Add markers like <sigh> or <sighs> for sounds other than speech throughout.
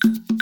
Hello,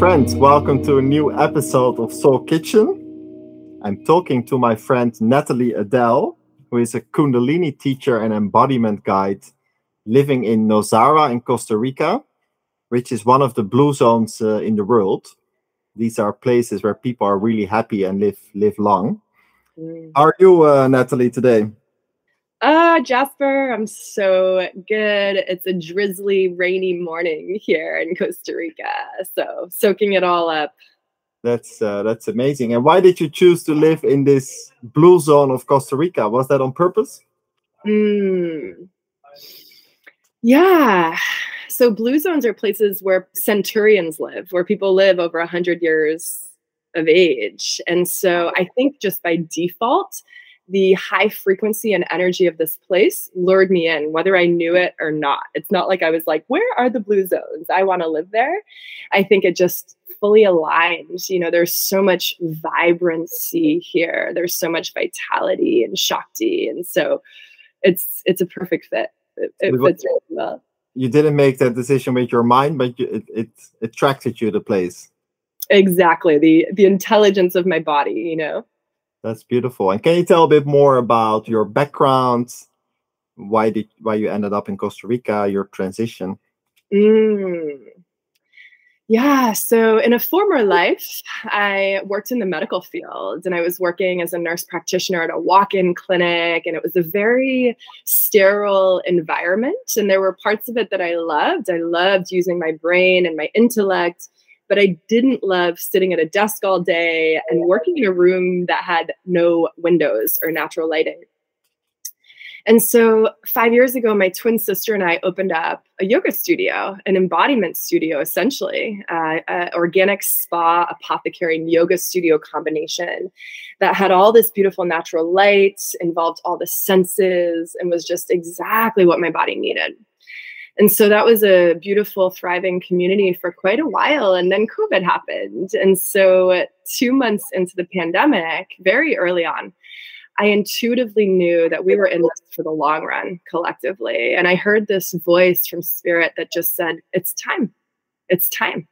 friends. Welcome to a new episode of Soul Kitchen. I'm talking to my friend Natalie Adele, who is a Kundalini teacher and embodiment guide living in Nosara in Costa Rica, which is one of the blue zones uh, in the world. These are places where people are really happy and live live long. Mm. How are you, uh, Natalie, today? Uh, Jasper, I'm so good. It's a drizzly, rainy morning here in Costa Rica. So soaking it all up. That's uh, that's amazing. And why did you choose to live in this blue zone of Costa Rica? Was that on purpose? Mm. Yeah. So blue zones are places where centurions live, where people live over a hundred years of age. And so I think just by default, the high frequency and energy of this place lured me in, whether I knew it or not. It's not like I was like, where are the blue zones? I want to live there. I think it just fully aligns. You know, there's so much vibrancy here. There's so much vitality and shakti. And so it's it's a perfect fit. It, it fits really well. You didn't make that decision with your mind, but you, it, it attracted you to the place. Exactly. The the intelligence of my body, you know. That's beautiful. And can you tell a bit more about your background? Why did why you ended up in Costa Rica? Your transition. Mm. Yeah, so in a former life, I worked in the medical field and I was working as a nurse practitioner at a walk in clinic, and it was a very sterile environment. And there were parts of it that I loved. I loved using my brain and my intellect but I didn't love sitting at a desk all day and working in a room that had no windows or natural lighting. And so, five years ago, my twin sister and I opened up a yoga studio, an embodiment studio, essentially, uh, organic spa, apothecary, and yoga studio combination that had all this beautiful natural light, involved all the senses, and was just exactly what my body needed. And so that was a beautiful, thriving community for quite a while. And then COVID happened. And so, two months into the pandemic, very early on, I intuitively knew that we were in this for the long run collectively. And I heard this voice from spirit that just said, It's time. It's time.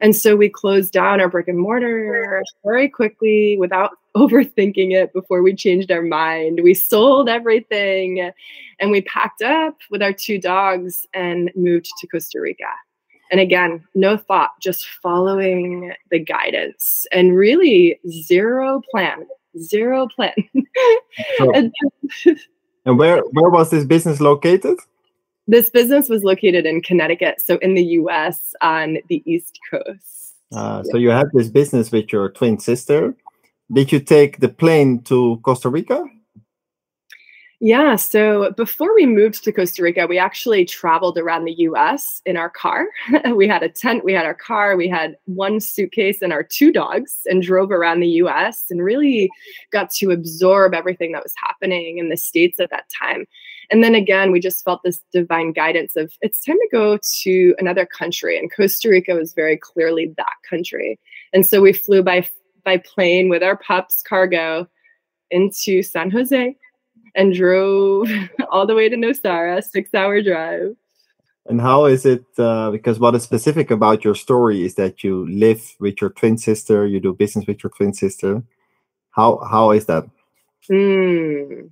And so we closed down our brick and mortar very quickly without <laughs> overthinking it before we changed our mind. We sold everything and we packed up with our two dogs and moved to Costa Rica. And again, no thought, just following the guidance and really zero plan, zero plan. <laughs> and, <laughs> and where where was this business located? This business was located in Connecticut, so in the US on the East Coast. Uh, so you had this business with your twin sister. Did you take the plane to Costa Rica? Yeah. So before we moved to Costa Rica, we actually traveled around the US in our car. <laughs> we had a tent, we had our car, we had one suitcase and our two dogs, and drove around the US and really got to absorb everything that was happening in the States at that time. And then again, we just felt this divine guidance of it's time to go to another country. And Costa Rica was very clearly that country. And so we flew by by plane with our pups cargo into San Jose and drove <laughs> all the way to Nosara, six hour drive. And how is it? Uh, because what is specific about your story is that you live with your twin sister, you do business with your twin sister. How how is that? Mm.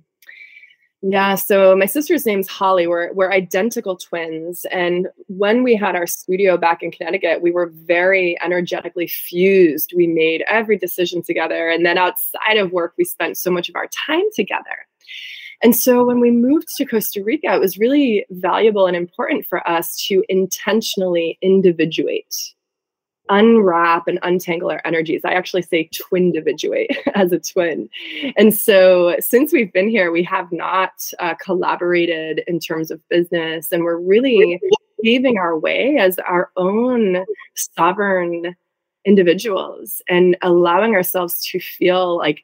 Yeah, so my sister's name's Holly. We're we're identical twins, and when we had our studio back in Connecticut, we were very energetically fused. We made every decision together, and then outside of work, we spent so much of our time together. And so when we moved to Costa Rica, it was really valuable and important for us to intentionally individuate unwrap and untangle our energies. I actually say twin individuate <laughs> as a twin. And so since we've been here, we have not uh, collaborated in terms of business, and we're really paving our way as our own sovereign individuals and allowing ourselves to feel like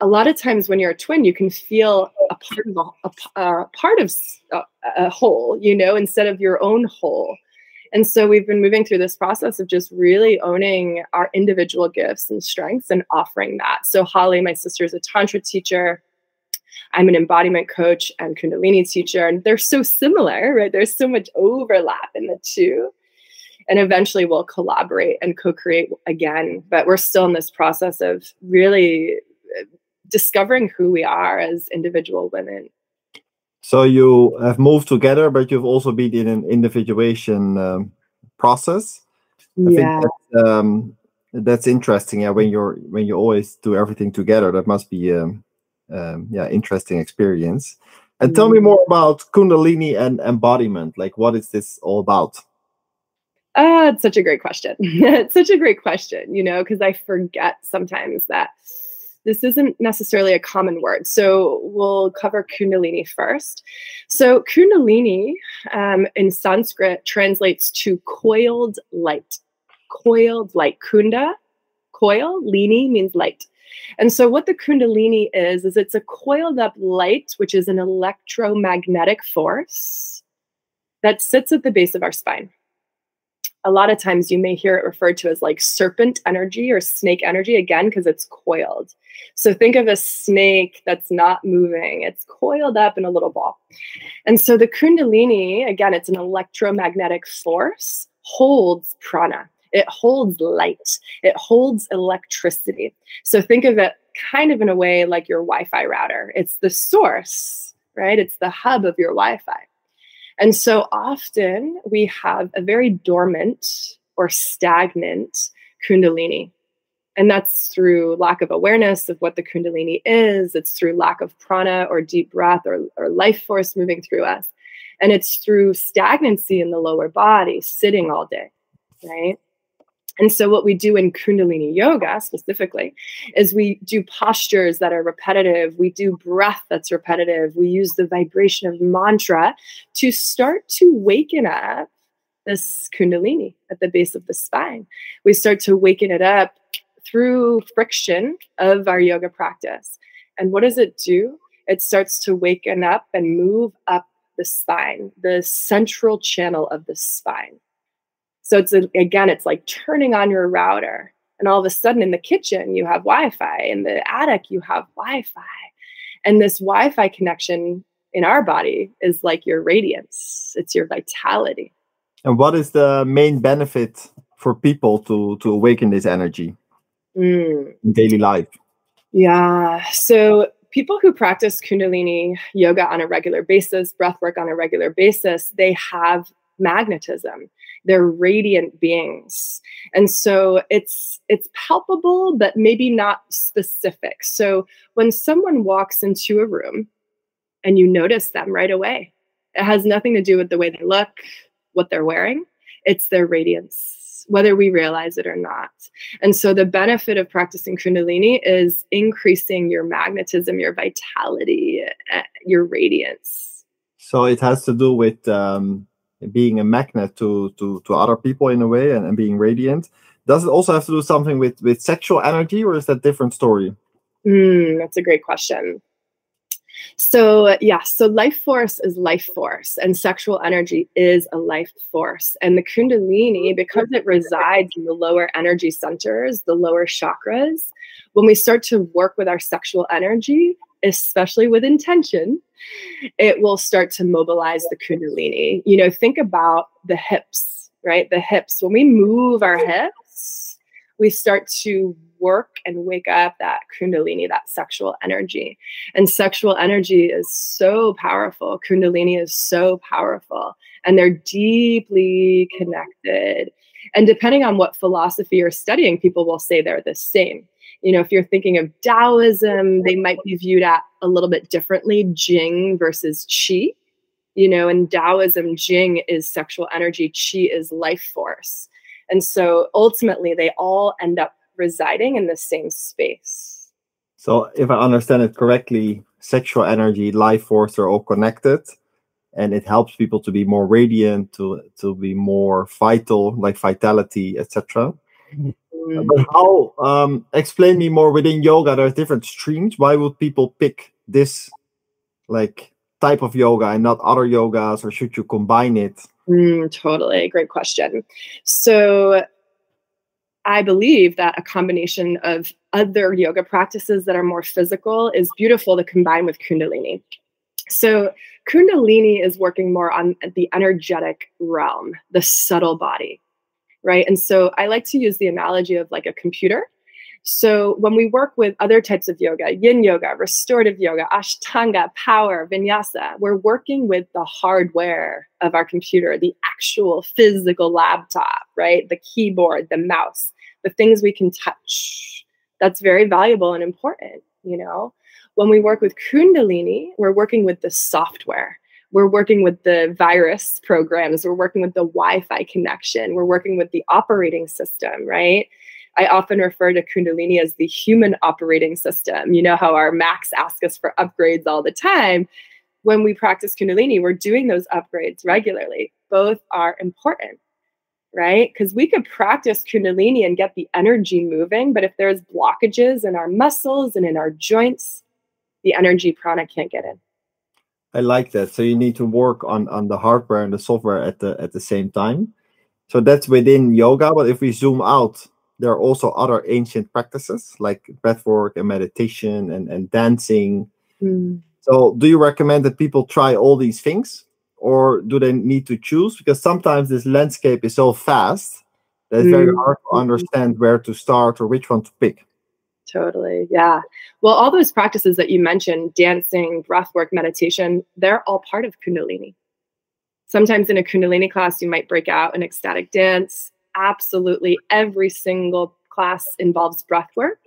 a lot of times when you're a twin you can feel a part of a, a, a part of a, a whole you know instead of your own whole and so we've been moving through this process of just really owning our individual gifts and strengths and offering that. So Holly, my sister, is a Tantra teacher. I'm an embodiment coach and Kundalini teacher, and they're so similar, right? There's so much overlap in the two. And eventually we'll collaborate and co create again. But we're still in this process of really uh, discovering who we are as individual women. So you have moved together, but you've also been in an individuation um, process. I yeah. think that's, um, that's interesting. Yeah, when you're when you always do everything together, that must be um, um yeah interesting experience. And tell me Mm. more about Kundalini and embodiment. Like, what is this all about? Ah, it's such a great question. <laughs> it's such a great question, you know, because I forget sometimes that this isn't necessarily a common word. So we'll cover Kundalini first. So, Kundalini um, in Sanskrit translates to coiled light. Coiled light. Kunda, coil, lini means light. And so, what the Kundalini is, is it's a coiled up light, which is an electromagnetic force that sits at the base of our spine a lot of times you may hear it referred to as like serpent energy or snake energy again because it's coiled. So think of a snake that's not moving. It's coiled up in a little ball. And so the kundalini again it's an electromagnetic force holds prana. It holds light. It holds electricity. So think of it kind of in a way like your wi-fi router. It's the source right? It's the hub of your wi-fi and so often we have a very dormant or stagnant Kundalini. And that's through lack of awareness of what the Kundalini is, it's through lack of prana or deep breath or, or life force moving through us. And it's through stagnancy in the lower body, sitting all day, right? And so, what we do in Kundalini yoga specifically is we do postures that are repetitive. We do breath that's repetitive. We use the vibration of mantra to start to waken up this Kundalini at the base of the spine. We start to waken it up through friction of our yoga practice. And what does it do? It starts to waken up and move up the spine, the central channel of the spine. So it's a, again, it's like turning on your router, and all of a sudden in the kitchen you have Wi-Fi, in the attic you have Wi-Fi, and this Wi-Fi connection in our body is like your radiance. It's your vitality. And what is the main benefit for people to to awaken this energy Mm, in daily life? yeah. So people who practice Kundalini yoga on a regular basis, breath work on a regular basis, they have magnetism they're radiant beings. And so it's it's palpable but maybe not specific. So when someone walks into a room and you notice them right away it has nothing to do with the way they look what they're wearing. It's their radiance whether we realize it or not. And so the benefit of practicing kundalini is increasing your magnetism your vitality eh, your radiance. So it has to do with um, being a magnet to to to other people in a way and, and being radiant. Does it also have to do something with with sexual energy, or is that different story? Mm, that's a great question. So, yeah, so life force is life force, and sexual energy is a life force. And the Kundalini, because it resides in the lower energy centers, the lower chakras, when we start to work with our sexual energy, especially with intention, it will start to mobilize the Kundalini. You know, think about the hips, right? The hips. When we move our hips, we start to work and wake up that kundalini that sexual energy and sexual energy is so powerful kundalini is so powerful and they're deeply connected and depending on what philosophy you're studying people will say they're the same you know if you're thinking of taoism they might be viewed at a little bit differently jing versus qi you know in taoism jing is sexual energy qi is life force And so ultimately, they all end up residing in the same space. So, if I understand it correctly, sexual energy, life force are all connected, and it helps people to be more radiant, to to be more vital, like vitality, etc. Mm. But how? Um, explain me more. Within yoga, There are different streams. Why would people pick this, like type of yoga, and not other yogas, or should you combine it? Mm, totally. Great question. So, I believe that a combination of other yoga practices that are more physical is beautiful to combine with Kundalini. So, Kundalini is working more on the energetic realm, the subtle body, right? And so, I like to use the analogy of like a computer. So when we work with other types of yoga, yin yoga, restorative yoga, ashtanga, power, vinyasa, we're working with the hardware of our computer, the actual physical laptop, right? The keyboard, the mouse, the things we can touch. That's very valuable and important, you know? When we work with Kundalini, we're working with the software. We're working with the virus programs. We're working with the Wi Fi connection. We're working with the operating system, right? I often refer to Kundalini as the human operating system. You know how our Macs ask us for upgrades all the time. When we practice Kundalini, we're doing those upgrades regularly. Both are important, right? Because we could practice Kundalini and get the energy moving, but if there's blockages in our muscles and in our joints, the energy prana can't get in. I like that. So you need to work on on the hardware and the software at the at the same time. So that's within yoga. But if we zoom out there are also other ancient practices like breathwork and meditation and, and dancing. Mm. So, do you recommend that people try all these things, or do they need to choose? Because sometimes this landscape is so fast that it's mm. very hard to understand where to start or which one to pick. Totally. Yeah. Well, all those practices that you mentioned dancing, breathwork, meditation they're all part of Kundalini. Sometimes in a Kundalini class, you might break out an ecstatic dance absolutely every single class involves breath work.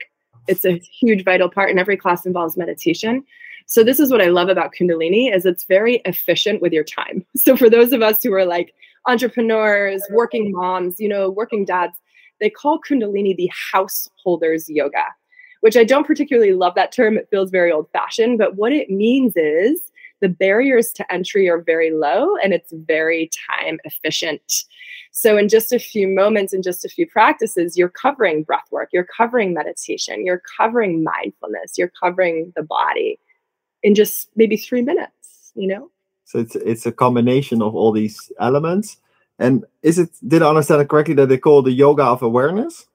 It's a huge vital part, and every class involves meditation. So this is what I love about Kundalini is it's very efficient with your time. <laughs> So for those of us who are like entrepreneurs, working moms, you know, working dads, they call Kundalini the householders yoga, which I don't particularly love that term. It feels very old fashioned, but what it means is the barriers to entry are very low and it's very time efficient. So, in just a few moments, in just a few practices, you're covering breath work, you're covering meditation, you're covering mindfulness, you're covering the body in just maybe three minutes, you know? So, it's, it's a combination of all these elements. And is it, did I understand it correctly that they call the yoga of awareness?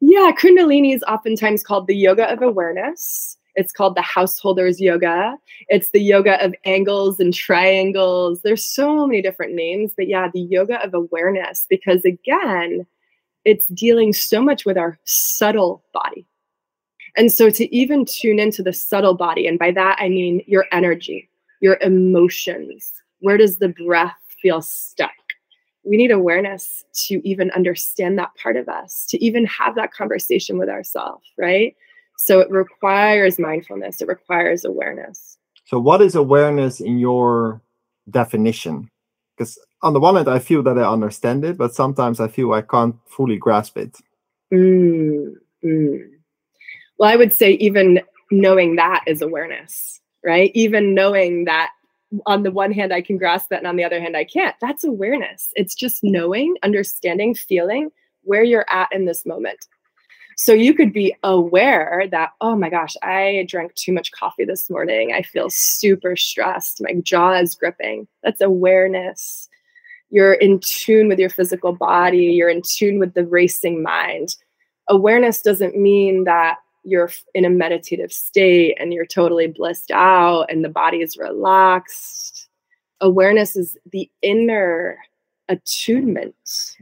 Yeah, Kundalini is oftentimes called the yoga of awareness. It's called the householders yoga. It's the yoga of angles and triangles. There's so many different names, but yeah, the yoga of awareness, because again, it's dealing so much with our subtle body. And so to even tune into the subtle body, and by that I mean your energy, your emotions, where does the breath feel stuck? We need awareness to even understand that part of us, to even have that conversation with ourselves, right? So it requires mindfulness, it requires awareness. So, what is awareness in your definition? Because on the one hand, I feel that I understand it, but sometimes I feel I can't fully grasp it. Mm, mm. Well, I would say even knowing that is awareness, right? Even knowing that on the one hand I can grasp it and on the other hand I can't. That's awareness. It's just knowing, understanding, feeling where you're at in this moment. So you could be aware that, oh my gosh, I drank too much coffee this morning. I feel super stressed. My jaw is gripping. That's awareness. You're in tune with your physical body, you're in tune with the racing mind. Awareness doesn't mean that you're in a meditative state and you're totally blissed out and the body is relaxed. Awareness is the inner attunement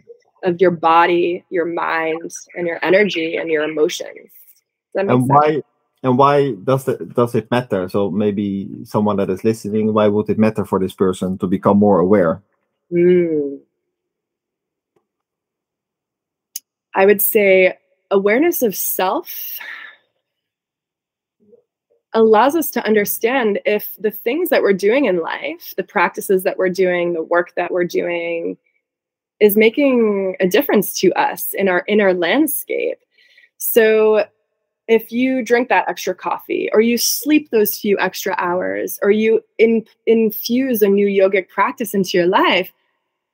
of your body, your mind, and your energy and your emotions. and why and why does it does it matter? So maybe someone that is listening, why would it matter for this person to become more aware? Mm. I would say awareness of self allows us to understand if the things that we're doing in life, the practices that we're doing, the work that we're doing, is making a difference to us in our inner landscape. So if you drink that extra coffee or you sleep those few extra hours or you in, infuse a new yogic practice into your life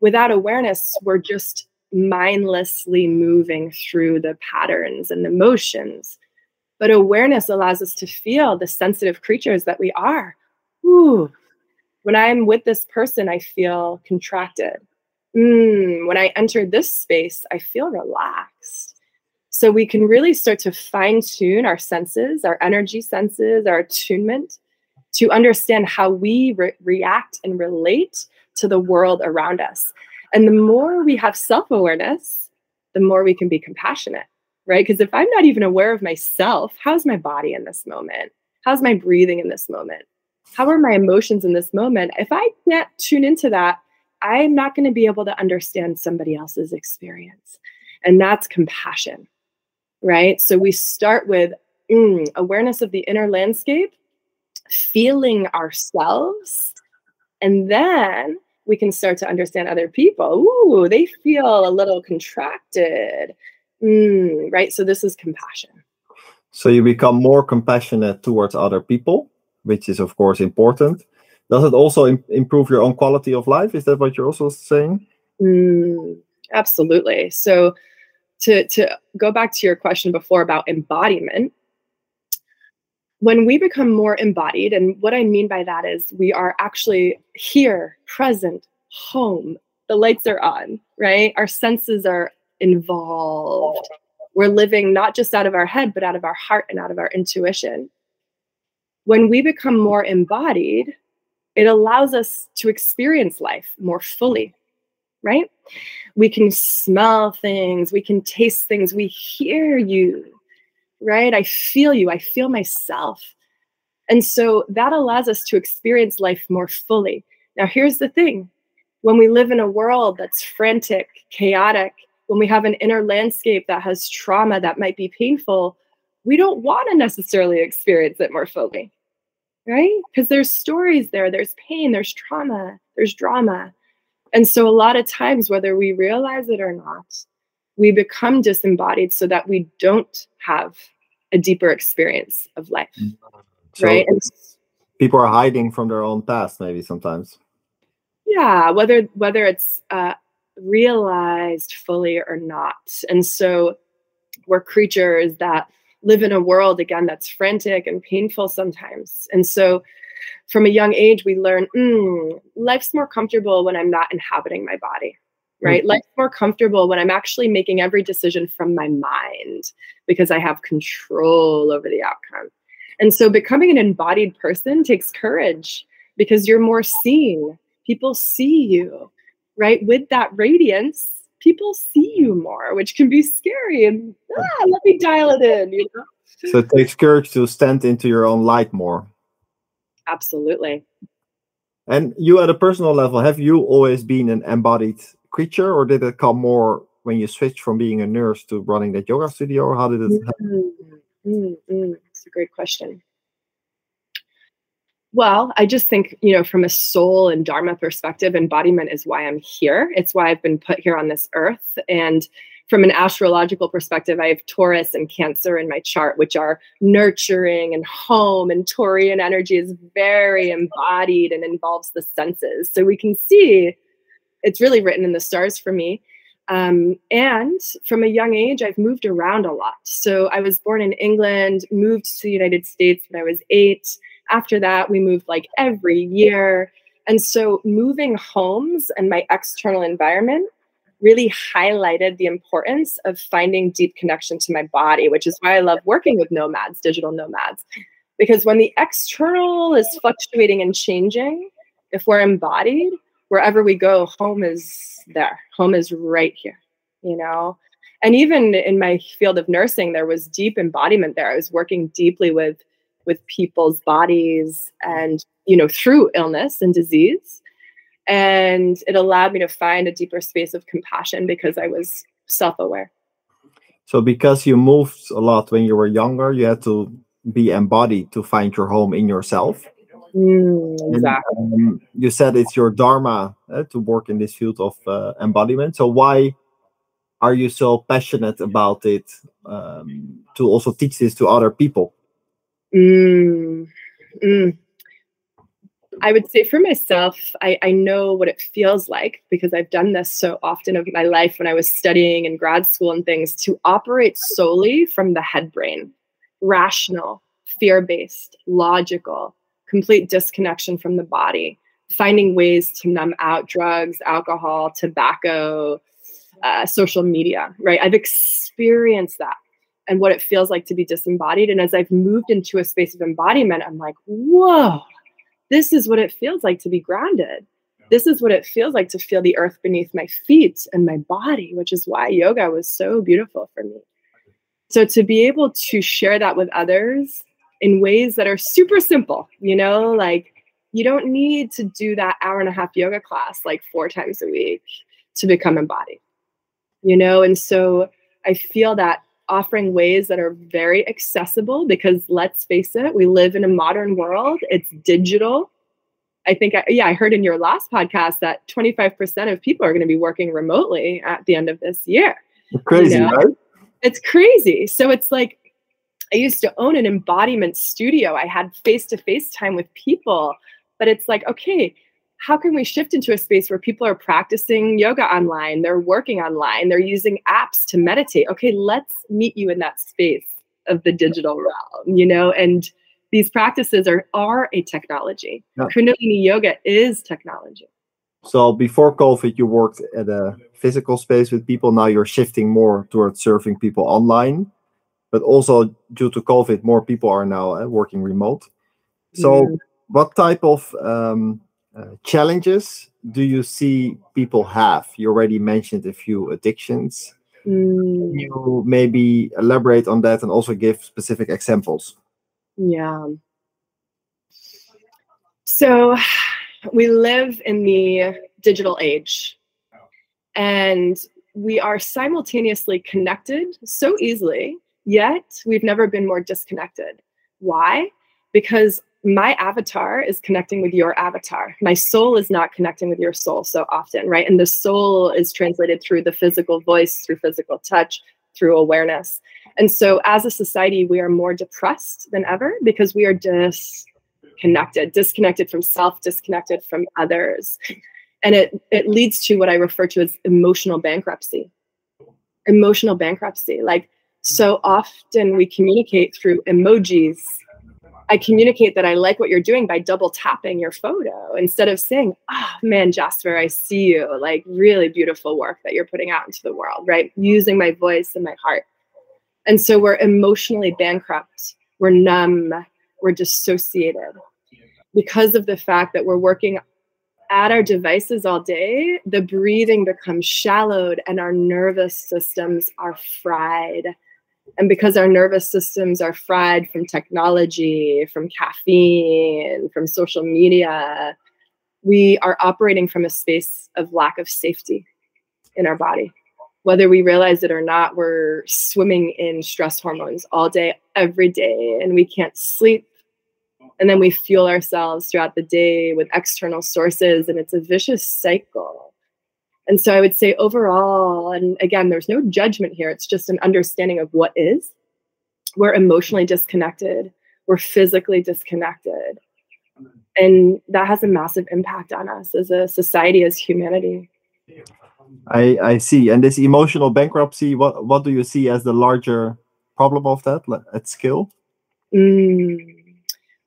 without awareness we're just mindlessly moving through the patterns and the motions but awareness allows us to feel the sensitive creatures that we are. Ooh, when i'm with this person i feel contracted. Mm, when i enter this space i feel relaxed. So we can really start to fine tune our senses, our energy senses, our attunement to understand how we re- react and relate to the world around us. And the more we have self awareness, the more we can be compassionate, right? Because if I'm not even aware of myself, how's my body in this moment? How's my breathing in this moment? How are my emotions in this moment? If I can't tune into that, I'm not going to be able to understand somebody else's experience. And that's compassion right? So we start with mm, awareness of the inner landscape, feeling ourselves, and then we can start to understand other people. Ooh, they feel a little contracted, mm, right? So this is compassion. So you become more compassionate towards other people, which is of course important. Does it also Im- improve your own quality of life? Is that what you're also saying? Mm, absolutely. So to to go back to your question before about embodiment when we become more embodied and what i mean by that is we are actually here present home the lights are on right our senses are involved we're living not just out of our head but out of our heart and out of our intuition when we become more embodied it allows us to experience life more fully right? We can smell things, we can taste things, we hear you, right? I feel you, I feel myself. And so that allows us to experience life more fully. Now, here's the thing when we live in a world that's frantic, chaotic, when we have an inner landscape that has trauma that might be painful, we don't want to necessarily experience it more fully, right? Because there's stories there, there's pain, there's trauma, there's drama. And so, a lot of times, whether we realize it or not, we become disembodied so that we don't have a deeper experience of life. So right. And people are hiding from their own past, maybe sometimes. Yeah, whether whether it's uh, realized fully or not. And so we're creatures that live in a world again that's frantic and painful sometimes. And so from a young age, we learn mm, life's more comfortable when I'm not inhabiting my body, right? Mm-hmm. Life's more comfortable when I'm actually making every decision from my mind because I have control over the outcome. And so becoming an embodied person takes courage because you're more seen. People see you, right? With that radiance, people see you more, which can be scary. And ah, let me dial it in, you know? So it takes courage to stand into your own light more. Absolutely. And you, at a personal level, have you always been an embodied creature, or did it come more when you switched from being a nurse to running that yoga studio, or how did it happen? Mm-hmm. Mm-hmm. It's a great question. Well, I just think, you know, from a soul and Dharma perspective, embodiment is why I'm here. It's why I've been put here on this earth. And from an astrological perspective, I have Taurus and Cancer in my chart, which are nurturing and home. And Taurian energy is very embodied and involves the senses. So we can see it's really written in the stars for me. Um, and from a young age, I've moved around a lot. So I was born in England, moved to the United States when I was eight. After that, we moved like every year. And so moving homes and my external environment really highlighted the importance of finding deep connection to my body, which is why I love working with nomads, digital nomads. Because when the external is fluctuating and changing, if we're embodied, wherever we go, home is there. Home is right here, you know? And even in my field of nursing, there was deep embodiment there. I was working deeply with with people's bodies and you know through illness and disease and it allowed me to find a deeper space of compassion because I was self aware. So, because you moved a lot when you were younger, you had to be embodied to find your home in yourself. Mm, exactly. And, um, you said it's your dharma uh, to work in this field of uh, embodiment. So why are you so passionate about it um, to also teach this to other people? Mm, mm. I would say for myself, I, I know what it feels like because I've done this so often of my life when I was studying in grad school and things to operate solely from the head brain, rational, fear based, logical, complete disconnection from the body, finding ways to numb out drugs, alcohol, tobacco, uh, social media, right? I've experienced that and what it feels like to be disembodied. And as I've moved into a space of embodiment, I'm like, whoa this is what it feels like to be grounded. This is what it feels like to feel the earth beneath my feet and my body, which is why yoga was so beautiful for me. So to be able to share that with others in ways that are super simple, you know, like you don't need to do that hour and a half yoga class like four times a week to become embodied, you know, and so I feel that offering ways that are very accessible because let's face it, we live in a modern world. It's digital. I think, I, yeah, I heard in your last podcast that 25% of people are going to be working remotely at the end of this year. Crazy, you know? right? It's crazy. So it's like, I used to own an embodiment studio. I had face to face time with people, but it's like, okay, how can we shift into a space where people are practicing yoga online, they're working online, they're using apps to meditate? Okay, let's meet you in that space of the digital realm, you know, and these practices are are a technology. Yeah. Kundalini yoga is technology. So before COVID, you worked at a physical space with people. Now you're shifting more towards serving people online, but also due to COVID, more people are now uh, working remote. So, yeah. what type of um, uh, challenges do you see people have? You already mentioned a few addictions. Mm. Can you maybe elaborate on that and also give specific examples? Yeah. So we live in the digital age and we are simultaneously connected so easily, yet we've never been more disconnected. Why? Because my avatar is connecting with your avatar. My soul is not connecting with your soul so often, right? And the soul is translated through the physical voice, through physical touch, through awareness. And so, as a society, we are more depressed than ever because we are disconnected, disconnected from self, disconnected from others. And it, it leads to what I refer to as emotional bankruptcy. Emotional bankruptcy. Like, so often we communicate through emojis I communicate that I like what you're doing by double tapping your photo instead of saying, oh man, Jasper, I see you. Like really beautiful work that you're putting out into the world, right? Using my voice and my heart. And so we're emotionally bankrupt, we're numb, we're dissociated because of the fact that we're working at our devices all day, the breathing becomes shallowed and our nervous systems are fried and because our nervous systems are fried from technology, from caffeine, from social media, we are operating from a space of lack of safety in our body. Whether we realize it or not, we're swimming in stress hormones all day, every day, and we can't sleep. And then we fuel ourselves throughout the day with external sources, and it's a vicious cycle and so I would say overall, and again, there's no judgment here, it's just an understanding of what is. We're emotionally disconnected, we're physically disconnected. And that has a massive impact on us as a society, as humanity. I, I see. And this emotional bankruptcy, what, what do you see as the larger problem of that at scale? Mm,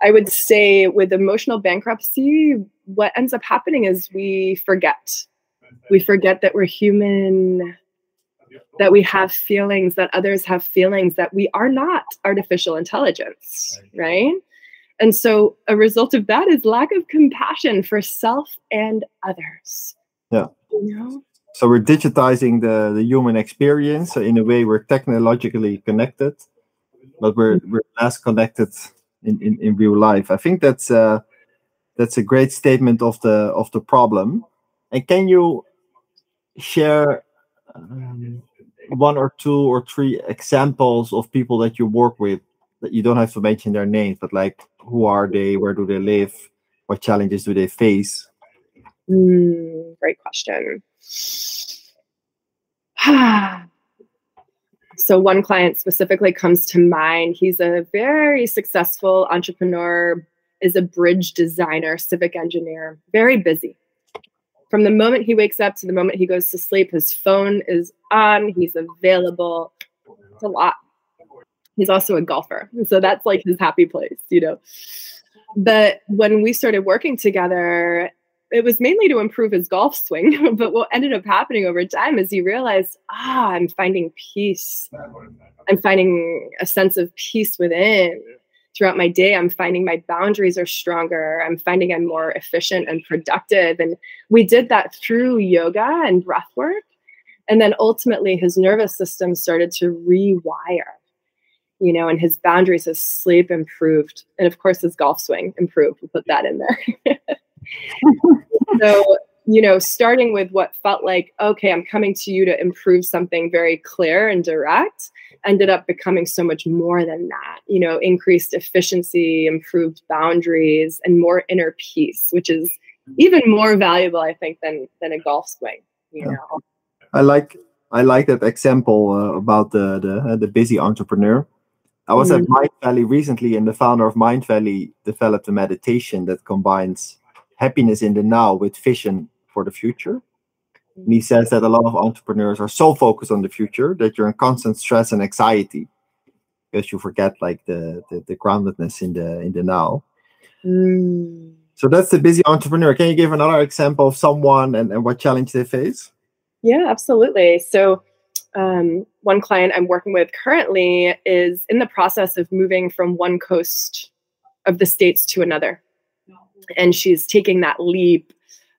I would say with emotional bankruptcy, what ends up happening is we forget we forget that we're human that we have feelings that others have feelings that we are not artificial intelligence right. and so a result of that is lack of compassion for self and others. Yeah. You know? So we're digitizing the the human experience so in a way we're technologically connected but we're mm-hmm. we're less connected in, in in real life. I think that's uh that's a great statement of the of the problem and can you share um, one or two or three examples of people that you work with that you don't have to mention their names, but like who are they, where do they live, what challenges do they face? Mm, great question. <sighs> so one client specifically comes to mind. He's a very successful entrepreneur, is a bridge designer, civic engineer, very busy. From the moment he wakes up to the moment he goes to sleep, his phone is on, he's available. It's a lot. He's also a golfer. So that's like his happy place, you know. But when we started working together, it was mainly to improve his golf swing. <laughs> but what ended up happening over time is he realized, ah, I'm finding peace. I'm finding a sense of peace within. Throughout my day, I'm finding my boundaries are stronger. I'm finding I'm more efficient and productive. And we did that through yoga and breath work. And then ultimately, his nervous system started to rewire you know, and his boundaries, his sleep improved. And of course, his golf swing improved. We'll put that in there. <laughs> so, you know, starting with what felt like, okay, I'm coming to you to improve something very clear and direct, ended up becoming so much more than that. You know, increased efficiency, improved boundaries, and more inner peace, which is even more valuable, I think, than than a golf swing. You know, I like I like that example uh, about the the uh, the busy entrepreneur I was mm-hmm. at Mind Valley recently, and the founder of Mindvalley developed a meditation that combines happiness in the now with vision for the future. And he says that a lot of entrepreneurs are so focused on the future that you're in constant stress and anxiety because you forget like the the, the groundedness in the in the now. Mm. So that's the busy entrepreneur. Can you give another example of someone and, and what challenge they face? Yeah, absolutely. So um, one client I'm working with currently is in the process of moving from one coast of the states to another. And she's taking that leap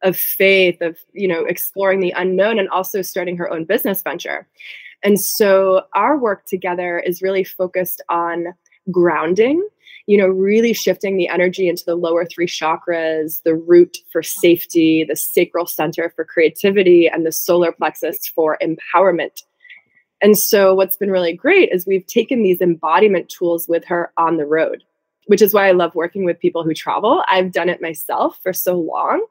of faith of, you know, exploring the unknown and also starting her own business venture. And so our work together is really focused on grounding you know, really shifting the energy into the lower three chakras, the root for safety, the sacral center for creativity, and the solar plexus for empowerment. And so, what's been really great is we've taken these embodiment tools with her on the road, which is why I love working with people who travel. I've done it myself for so long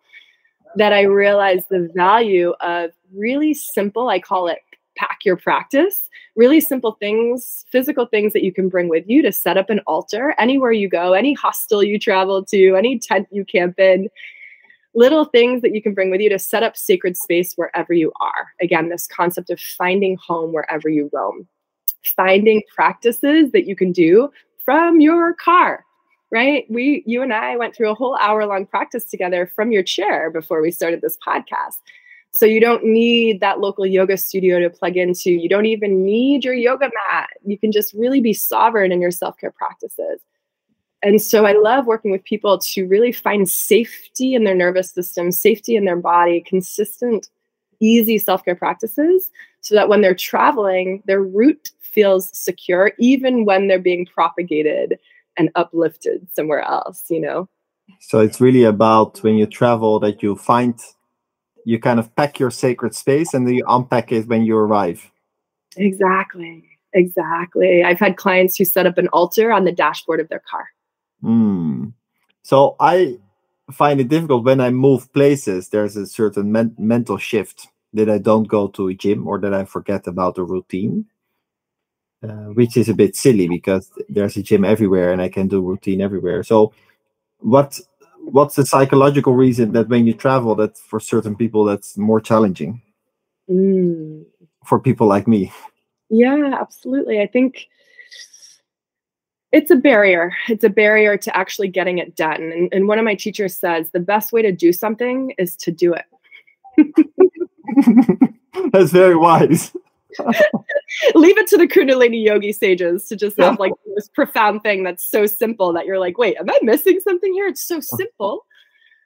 that I realized the value of really simple, I call it pack your practice, really simple things, physical things that you can bring with you to set up an altar anywhere you go, any hostel you travel to, any tent you camp in little things that you can bring with you to set up sacred space wherever you are. Again, this concept of finding home wherever you roam, finding practices that you can do from your car. Right? We, you and I went through a whole hour long practice together from your chair before we started this podcast. So you don't need that local yoga studio to plug into. You don't even need your yoga mat. You can just really be sovereign in your self care practices. And so I love working with people to really find safety in their nervous system, safety in their body, consistent, easy self care practices so that when they're traveling, their root feels secure, even when they're being propagated and uplifted somewhere else, you know? So it's really about when you travel that you find, you kind of pack your sacred space and then you unpack it when you arrive. Exactly. Exactly. I've had clients who set up an altar on the dashboard of their car. Mm. So I find it difficult when I move places. There's a certain men- mental shift that I don't go to a gym or that I forget about the routine, uh, which is a bit silly because there's a gym everywhere and I can do routine everywhere. So, what what's the psychological reason that when you travel, that for certain people that's more challenging? Mm. For people like me. Yeah, absolutely. I think it's a barrier. It's a barrier to actually getting it done. And, and one of my teachers says the best way to do something is to do it. <laughs> That's very wise. <laughs> Leave it to the Kundalini yogi sages to just have like this profound thing that's so simple that you're like, wait, am I missing something here? It's so uh-huh. simple.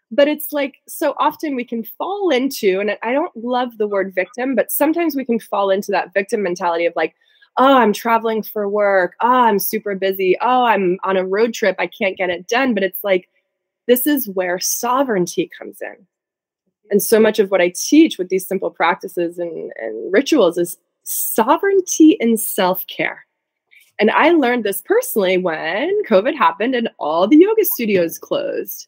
But it's like so often we can fall into, and I don't love the word victim, but sometimes we can fall into that victim mentality of like, oh, I'm traveling for work. Oh, I'm super busy. Oh, I'm on a road trip. I can't get it done. But it's like, this is where sovereignty comes in. And so much of what I teach with these simple practices and, and rituals is sovereignty and self care. And I learned this personally when COVID happened and all the yoga studios closed.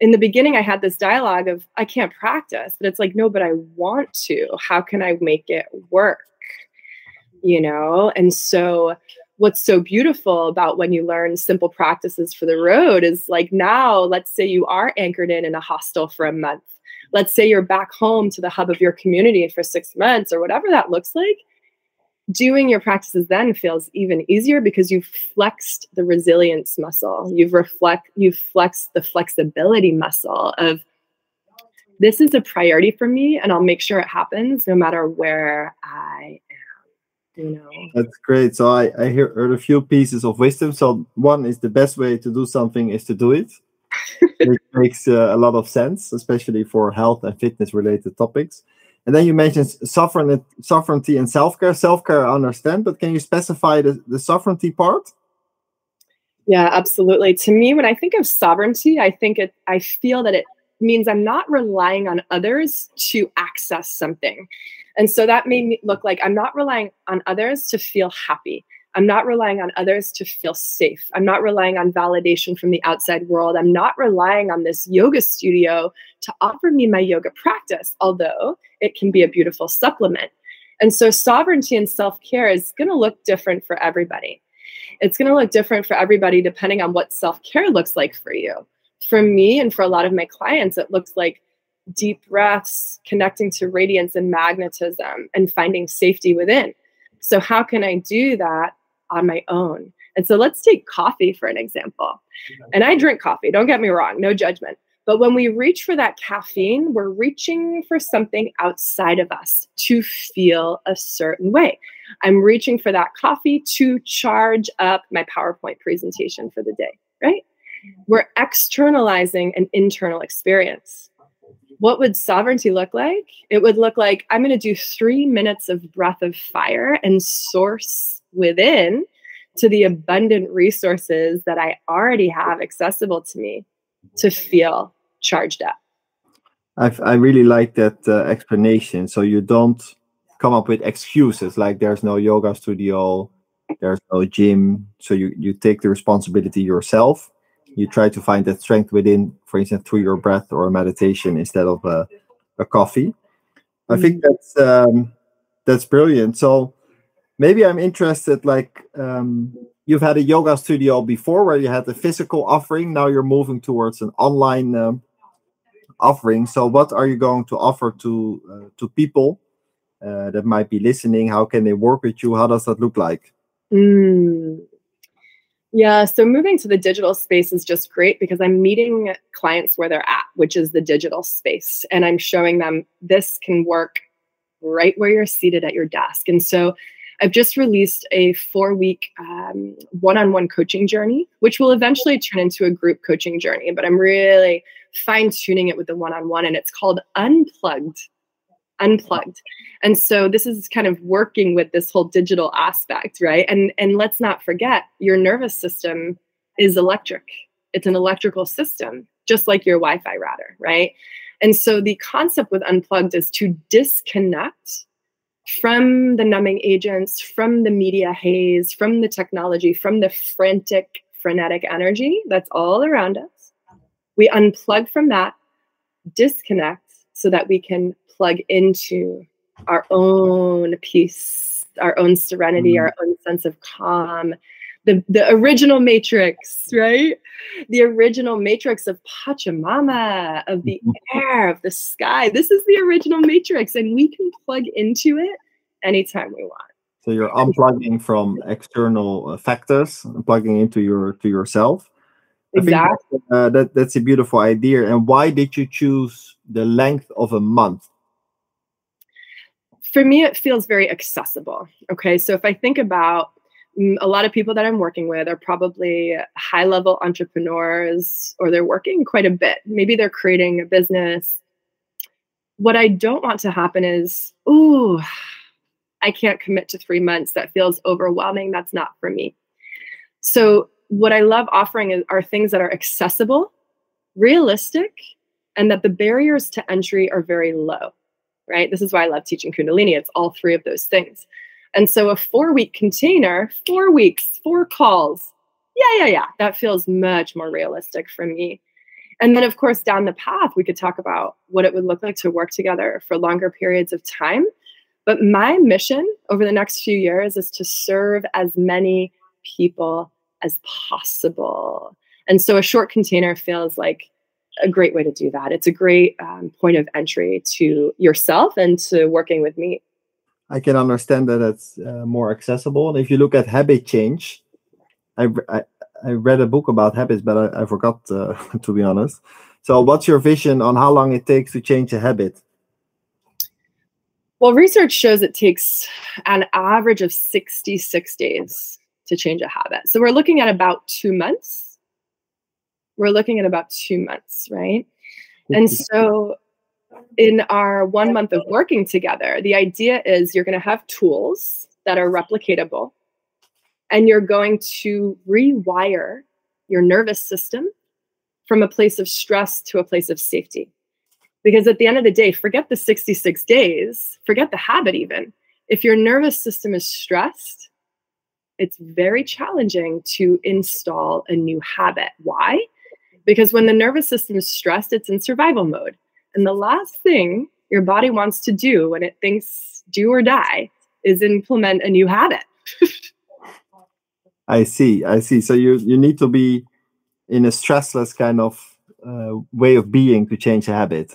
in the beginning, I had this dialogue of, I can't practice, but it's like, no, but I want to. How can I make it work? You know? And so, what's so beautiful about when you learn simple practices for the road is like now, let's say you are anchored in in a hostel for a month. Let's say you're back home to the hub of your community for six months or whatever that looks like doing your practices then feels even easier because you've flexed the resilience muscle. You've reflect you've flexed the flexibility muscle of this is a priority for me and i'll make sure it happens no matter where i am you know? That's great. So i i hear, heard a few pieces of wisdom. So one is the best way to do something is to do it <laughs> it makes uh, a lot of sense especially for health and fitness related topics and then you mentioned sovereignty, sovereignty and self-care. Self-care, I understand, but can you specify the, the sovereignty part? Yeah, absolutely. To me, when I think of sovereignty, I think it I feel that it means I'm not relying on others to access something. And so that made me look like I'm not relying on others to feel happy. I'm not relying on others to feel safe. I'm not relying on validation from the outside world. I'm not relying on this yoga studio to offer me my yoga practice, although it can be a beautiful supplement. And so, sovereignty and self care is going to look different for everybody. It's going to look different for everybody depending on what self care looks like for you. For me and for a lot of my clients, it looks like deep breaths, connecting to radiance and magnetism, and finding safety within. So, how can I do that on my own. And so let's take coffee for an example. And I drink coffee, don't get me wrong, no judgment. But when we reach for that caffeine, we're reaching for something outside of us to feel a certain way. I'm reaching for that coffee to charge up my PowerPoint presentation for the day, right? We're externalizing an internal experience. What would sovereignty look like? It would look like I'm going to do three minutes of breath of fire and source within to the abundant resources that I already have accessible to me to feel charged up. I've, i really like that uh, explanation. So you don't come up with excuses like there's no yoga studio, there's no gym. So you, you take the responsibility yourself. You try to find that strength within, for instance, through your breath or meditation instead of a, a coffee. I think mm. that's um, that's brilliant. So maybe I'm interested. Like um, you've had a yoga studio before where you had the physical offering. Now you're moving towards an online um, offering. So what are you going to offer to uh, to people uh, that might be listening? How can they work with you? How does that look like? Mm. Yeah, so moving to the digital space is just great because I'm meeting clients where they're at, which is the digital space. And I'm showing them this can work right where you're seated at your desk. And so I've just released a four week um, one on one coaching journey, which will eventually turn into a group coaching journey. But I'm really fine tuning it with the one on one, and it's called Unplugged. Unplugged. And so this is kind of working with this whole digital aspect, right? And and let's not forget your nervous system is electric. It's an electrical system, just like your Wi-Fi router, right? And so the concept with unplugged is to disconnect from the numbing agents, from the media haze, from the technology, from the frantic, frenetic energy that's all around us. We unplug from that, disconnect so that we can plug into our own peace, our own serenity, mm-hmm. our own sense of calm, the, the original matrix, right? The original matrix of Pachamama, of the mm-hmm. air, of the sky. This is the original matrix, and we can plug into it anytime we want. So you're unplugging from external factors, plugging into your to yourself. Exactly. That, uh, that, that's a beautiful idea. And why did you choose the length of a month? For me, it feels very accessible. Okay, so if I think about a lot of people that I'm working with are probably high level entrepreneurs or they're working quite a bit. Maybe they're creating a business. What I don't want to happen is, ooh, I can't commit to three months. That feels overwhelming. That's not for me. So, what I love offering is, are things that are accessible, realistic, and that the barriers to entry are very low, right? This is why I love teaching Kundalini. It's all three of those things. And so a four week container, four weeks, four calls. Yeah, yeah, yeah. That feels much more realistic for me. And then, of course, down the path, we could talk about what it would look like to work together for longer periods of time. But my mission over the next few years is to serve as many people as possible. And so a short container feels like a great way to do that. It's a great um, point of entry to yourself and to working with me. I can understand that it's uh, more accessible. And if you look at habit change, I, I, I read a book about habits, but I, I forgot uh, <laughs> to be honest. So, what's your vision on how long it takes to change a habit? Well, research shows it takes an average of 66 days to change a habit. So, we're looking at about two months. We're looking at about two months, right? And so, in our one month of working together, the idea is you're going to have tools that are replicatable and you're going to rewire your nervous system from a place of stress to a place of safety. Because at the end of the day, forget the 66 days, forget the habit even. If your nervous system is stressed, it's very challenging to install a new habit. Why? Because when the nervous system is stressed, it's in survival mode. And the last thing your body wants to do when it thinks do or die is implement a new habit. I see. I see. So you you need to be in a stressless kind of uh, way of being to change a habit.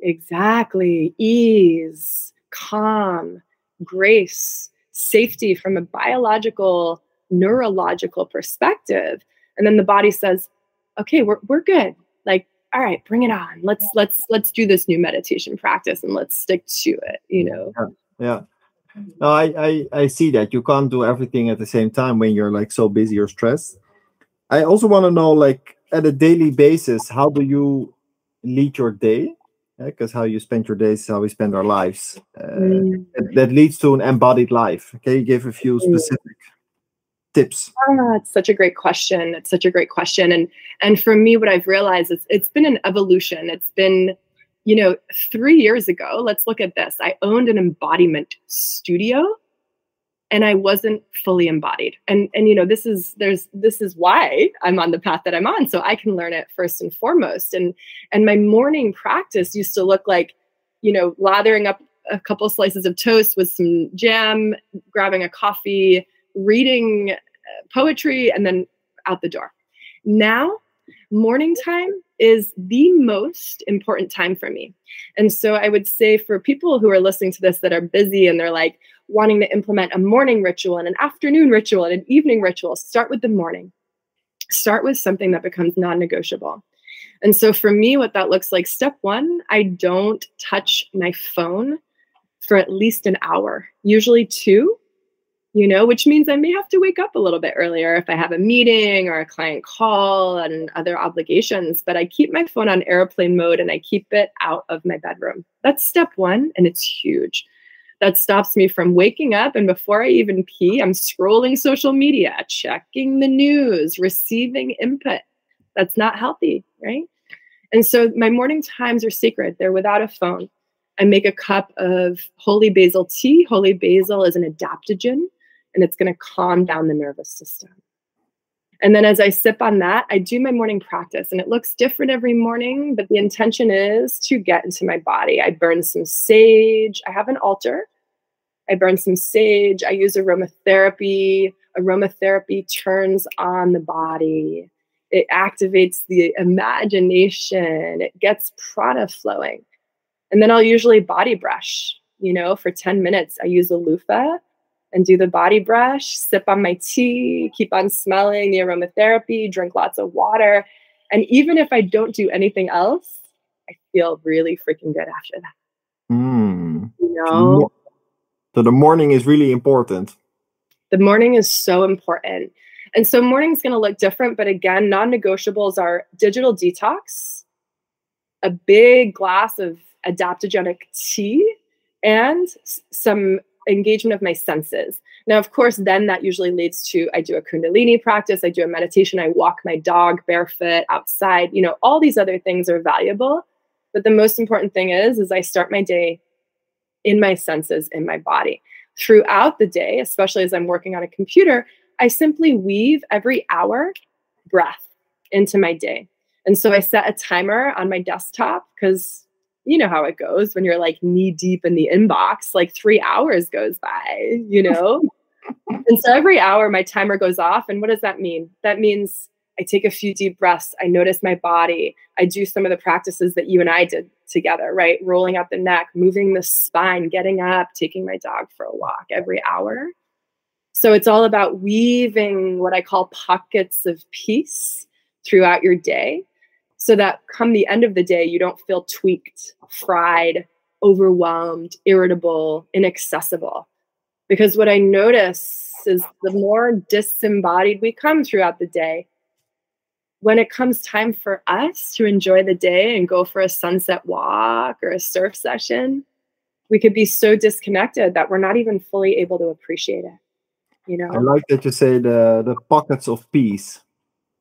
Exactly. Ease, calm, grace, safety from a biological, neurological perspective. And then the body says, okay, we're, we're good. Like, all right, bring it on. Let's let's let's do this new meditation practice and let's stick to it, you know. Yeah. yeah. No, I, I I see that you can't do everything at the same time when you're like so busy or stressed. I also want to know, like, at a daily basis, how do you lead your day? Because yeah, how you spend your days, how we spend our lives. Uh, mm. that, that, leads to an embodied life. Can you give a few mm. specific tips? Ah, it's such a great question. It's such a great question, and and for me, what I've realized is it's been an evolution. It's been you know, three years ago, let's look at this. I owned an embodiment studio and I wasn't fully embodied. And and you know, this is there's this is why I'm on the path that I'm on. So I can learn it first and foremost. And and my morning practice used to look like, you know, lathering up a couple slices of toast with some jam, grabbing a coffee, reading uh, poetry, and then out the door. Now morning time is the most important time for me. And so I would say for people who are listening to this that are busy and they're like wanting to implement a morning ritual and an afternoon ritual and an evening ritual, start with the morning. Start with something that becomes non negotiable. And so for me, what that looks like step one, I don't touch my phone for at least an hour, usually two you know, which means I may have to wake up a little bit earlier if I have a meeting or a client call and other obligations. But I keep my phone on airplane mode and I keep it out of my bedroom. That's step one, and it's huge. That stops me from waking up. And before I even pee, I'm scrolling social media, checking the news, receiving input. That's not healthy, right? And so my morning times are sacred, they're without a phone. I make a cup of holy basil tea. Holy basil is an adaptogen and it's going to calm down the nervous system. And then as I sip on that, I do my morning practice and it looks different every morning, but the intention is to get into my body. I burn some sage. I have an altar. I burn some sage. I use aromatherapy. Aromatherapy turns on the body. It activates the imagination. It gets prana flowing. And then I'll usually body brush, you know, for 10 minutes. I use a loofah and do the body brush, sip on my tea, keep on smelling the aromatherapy, drink lots of water. And even if I don't do anything else, I feel really freaking good after that. Mm. You know? So the morning is really important. The morning is so important. And so morning's going to look different, but again, non-negotiables are digital detox, a big glass of adaptogenic tea, and some engagement of my senses. Now, of course, then that usually leads to I do a Kundalini practice, I do a meditation, I walk my dog barefoot outside. You know, all these other things are valuable. But the most important thing is, is I start my day in my senses, in my body. Throughout the day, especially as I'm working on a computer, I simply weave every hour breath into my day. And so I set a timer on my desktop because you know how it goes when you're like knee deep in the inbox, like three hours goes by, you know? <laughs> and so every hour my timer goes off. And what does that mean? That means I take a few deep breaths, I notice my body, I do some of the practices that you and I did together, right? Rolling up the neck, moving the spine, getting up, taking my dog for a walk every hour. So it's all about weaving what I call pockets of peace throughout your day so that come the end of the day, you don't feel tweaked, fried, overwhelmed, irritable, inaccessible. Because what I notice is the more disembodied we come throughout the day, when it comes time for us to enjoy the day and go for a sunset walk or a surf session, we could be so disconnected that we're not even fully able to appreciate it. You know, I like that you say the the pockets of peace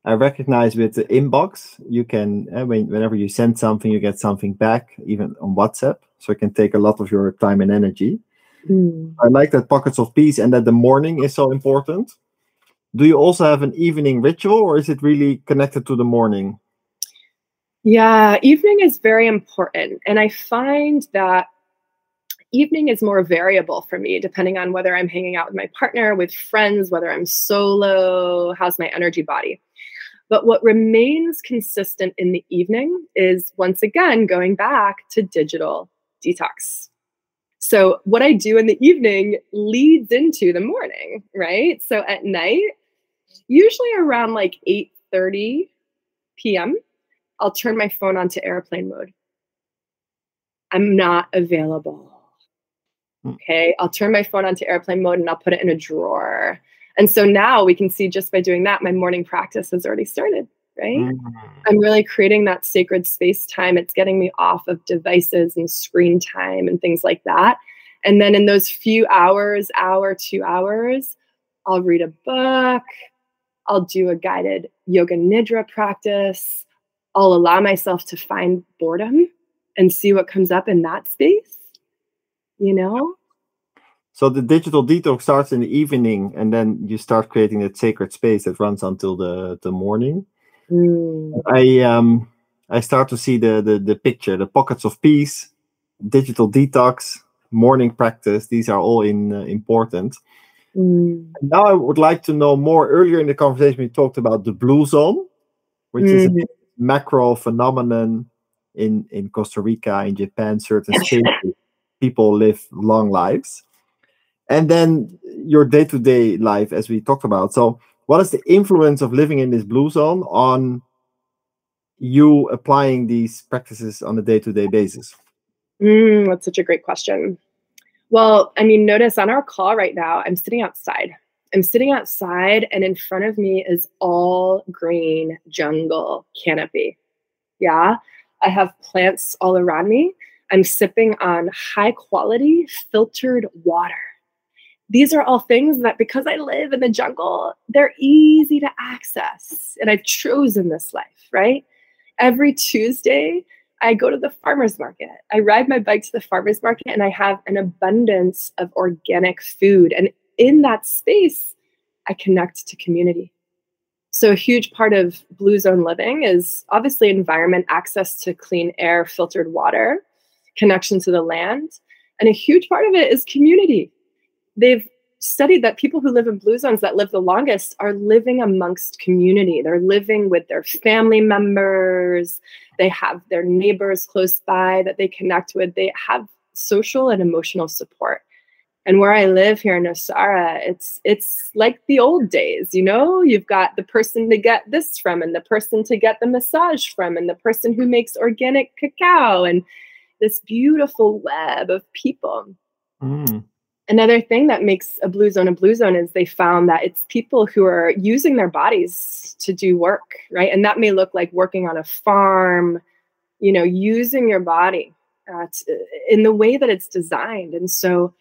I recognize with the inbox, you can, uh, when, whenever you send something, you get something back, even on WhatsApp. So it can take a lot of your time and energy. Mm. I like that pockets of peace and that the morning is so important. Do you also have an evening ritual or is it really connected to the morning? Yeah, evening is very important. And I find that evening is more variable for me depending on whether I'm hanging out with my partner, with friends, whether I'm solo, how's my energy body. But what remains consistent in the evening is once again going back to digital detox. So what I do in the evening leads into the morning, right? So at night, usually around like 8:30 p.m., I'll turn my phone onto airplane mode. I'm not available. Hmm. Okay, I'll turn my phone onto airplane mode and I'll put it in a drawer. And so now we can see just by doing that, my morning practice has already started, right? Mm-hmm. I'm really creating that sacred space time. It's getting me off of devices and screen time and things like that. And then in those few hours, hour, two hours, I'll read a book, I'll do a guided yoga nidra practice, I'll allow myself to find boredom and see what comes up in that space, you know? So the digital detox starts in the evening, and then you start creating that sacred space that runs until the the morning. Mm. I um I start to see the, the the picture, the pockets of peace, digital detox, morning practice. These are all in uh, important. Mm. Now I would like to know more. Earlier in the conversation, we talked about the blue zone, which mm. is a mm. macro phenomenon in in Costa Rica, in Japan, certain <laughs> states. people live long lives and then your day-to-day life as we talked about. So what is the influence of living in this blue zone on you applying these practices on a day-to-day basis? Mm, that's such a great question. Well i mean notice on our call right now i'm sitting outside. I'm sitting outside and in front of me is all green jungle canopy. Yeah i have plants all around me. I'm sipping on high quality filtered water these are all things that because I live in the jungle, they're easy to access. And I've chosen this life, right? Every Tuesday, I go to the farmer's market. I ride my bike to the farmer's market and I have an abundance of organic food. And in that space, I connect to community. So, a huge part of Blue Zone living is obviously environment, access to clean air, filtered water, connection to the land. And a huge part of it is community they've studied that people who live in blue zones that live the longest are living amongst community. They're living with their family members, they have their neighbors close by that they connect with, they have social and emotional support. And where I live here in Nosara, it's it's like the old days, you know? You've got the person to get this from and the person to get the massage from and the person who makes organic cacao and this beautiful web of people. Mm. Another thing that makes a blue zone a blue zone is they found that it's people who are using their bodies to do work, right? And that may look like working on a farm, you know, using your body uh, to, in the way that it's designed. And so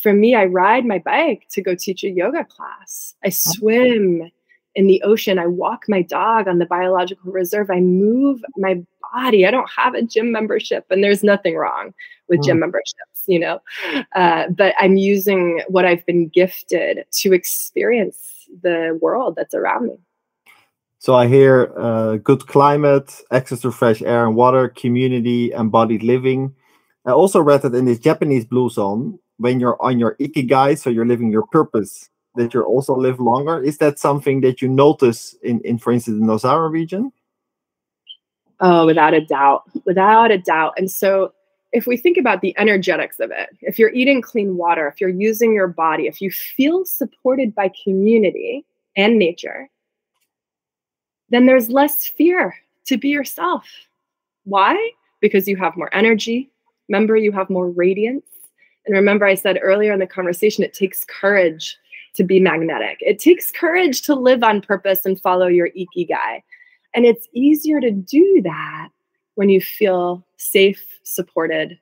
for me, I ride my bike to go teach a yoga class. I swim in the ocean. I walk my dog on the biological reserve. I move my body. I don't have a gym membership, and there's nothing wrong with gym mm. memberships, you know. Uh, but I'm using what I've been gifted to experience the world that's around me. So I hear uh, good climate, access to fresh air and water, community, embodied living. I also read that in this Japanese blue zone, when you're on your ikigai, so you're living your purpose, that you also live longer. Is that something that you notice in, in for instance, the Nosara region? Oh, without a doubt, without a doubt. And so if we think about the energetics of it, if you're eating clean water, if you're using your body, if you feel supported by community and nature, then there's less fear to be yourself. Why? Because you have more energy. Remember, you have more radiance. And remember, I said earlier in the conversation, it takes courage to be magnetic. It takes courage to live on purpose and follow your ikigai. And it's easier to do that when you feel safe, supported,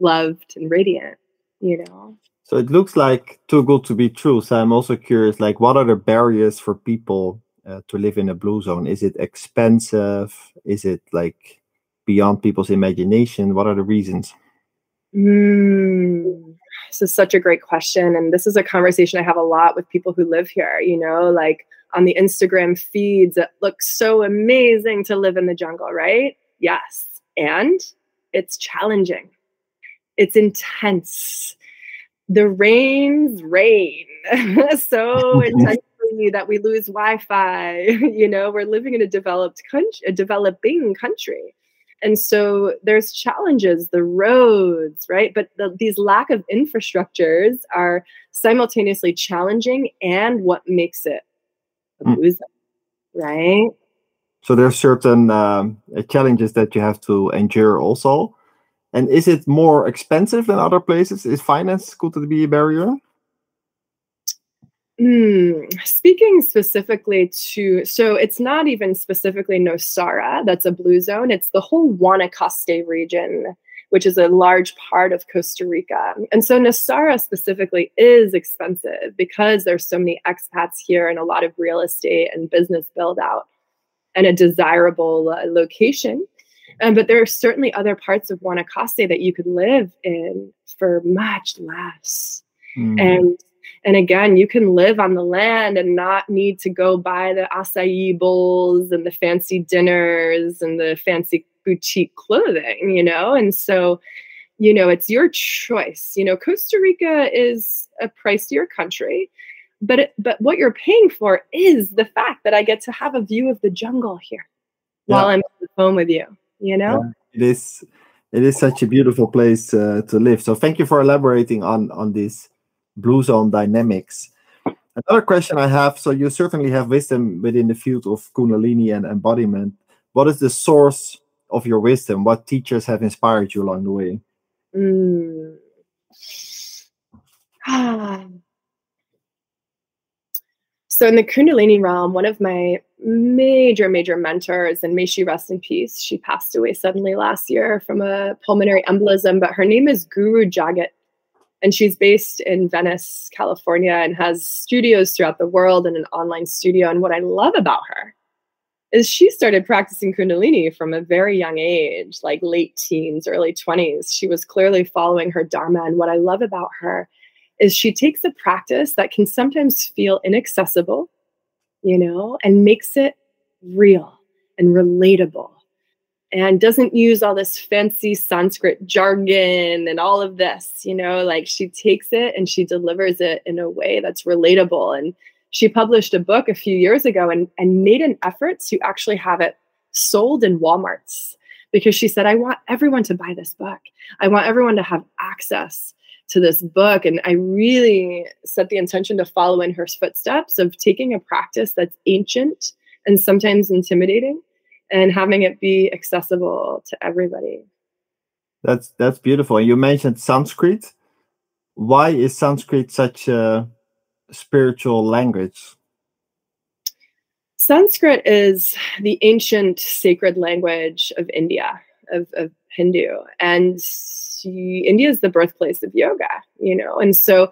loved, and radiant, you know? So it looks like too good to be true. So I'm also curious, like, what are the barriers for people uh, to live in a blue zone? Is it expensive? Is it like beyond people's imagination? What are the reasons? Mm, this is such a great question. And this is a conversation I have a lot with people who live here, you know, like on the Instagram feeds, it looks so amazing to live in the jungle, right? Yes. And it's challenging, it's intense. The rains rain <laughs> so <laughs> intensely that we lose Wi-Fi. <laughs> You know, we're living in a developed country, a developing country. And so there's challenges, the roads, right? But the, these lack of infrastructures are simultaneously challenging and what makes it mm. right? So there are certain um, challenges that you have to endure also. And is it more expensive than other places? Is finance could it be a barrier? Mm, speaking specifically to, so it's not even specifically Nosara, that's a blue zone. It's the whole Guanacaste region, which is a large part of Costa Rica. And so Nosara specifically is expensive because there's so many expats here and a lot of real estate and business build out and a desirable uh, location. Um, but there are certainly other parts of Guanacaste that you could live in for much less. Mm. And and again, you can live on the land and not need to go buy the acai bowls and the fancy dinners and the fancy boutique clothing, you know? And so, you know, it's your choice. You know, Costa Rica is a pricier country, but it, but what you're paying for is the fact that I get to have a view of the jungle here yeah. while I'm on the phone with you. You know, yeah, it is it is such a beautiful place uh, to live. So thank you for elaborating on on this blue zone dynamics. Another question I have: so you certainly have wisdom within the field of Kundalini and embodiment. What is the source of your wisdom? What teachers have inspired you along the way? Mm. <sighs> So in the Kundalini realm, one of my major, major mentors, and may she rest in peace, she passed away suddenly last year from a pulmonary embolism, but her name is Guru Jagat. And she's based in Venice, California, and has studios throughout the world and an online studio. And what I love about her is she started practicing Kundalini from a very young age, like late teens, early 20s. She was clearly following her Dharma. And what I love about her is she takes a practice that can sometimes feel inaccessible, you know, and makes it real and relatable and doesn't use all this fancy Sanskrit jargon and all of this, you know, like she takes it and she delivers it in a way that's relatable. And she published a book a few years ago and, and made an effort to actually have it sold in Walmarts because she said, I want everyone to buy this book. I want everyone to have access to this book. And I really set the intention to follow in her footsteps of taking a practice that's ancient and sometimes intimidating and having it be accessible to everybody. That's that's beautiful. You mentioned Sanskrit. Why is Sanskrit such a spiritual language? Sanskrit is the ancient sacred language of India, of, of Hindu. And India is the birthplace of yoga, you know, and so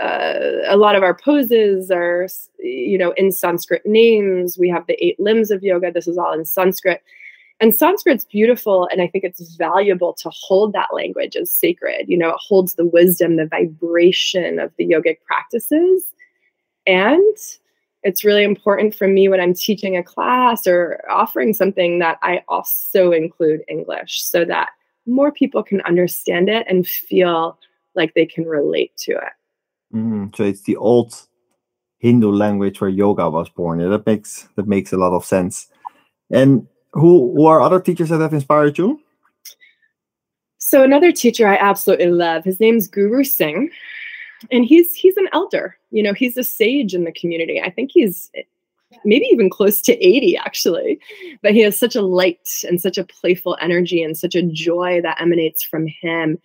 uh, a lot of our poses are, you know, in Sanskrit names. We have the eight limbs of yoga. This is all in Sanskrit. And Sanskrit's beautiful, and I think it's valuable to hold that language as sacred. You know, it holds the wisdom, the vibration of the yogic practices. And it's really important for me when I'm teaching a class or offering something that I also include English so that more people can understand it and feel like they can relate to it. Mm, so it's the old Hindu language where yoga was born. Yeah, that makes that makes a lot of sense. And who, who are other teachers that have inspired you? So another teacher I absolutely love, his name's Guru Singh, and he's he's an elder. You know, he's a sage in the community. I think he's eh, maybe even close to 80 actually. But he has such a light and such a playful energy and such a joy that emanates from him.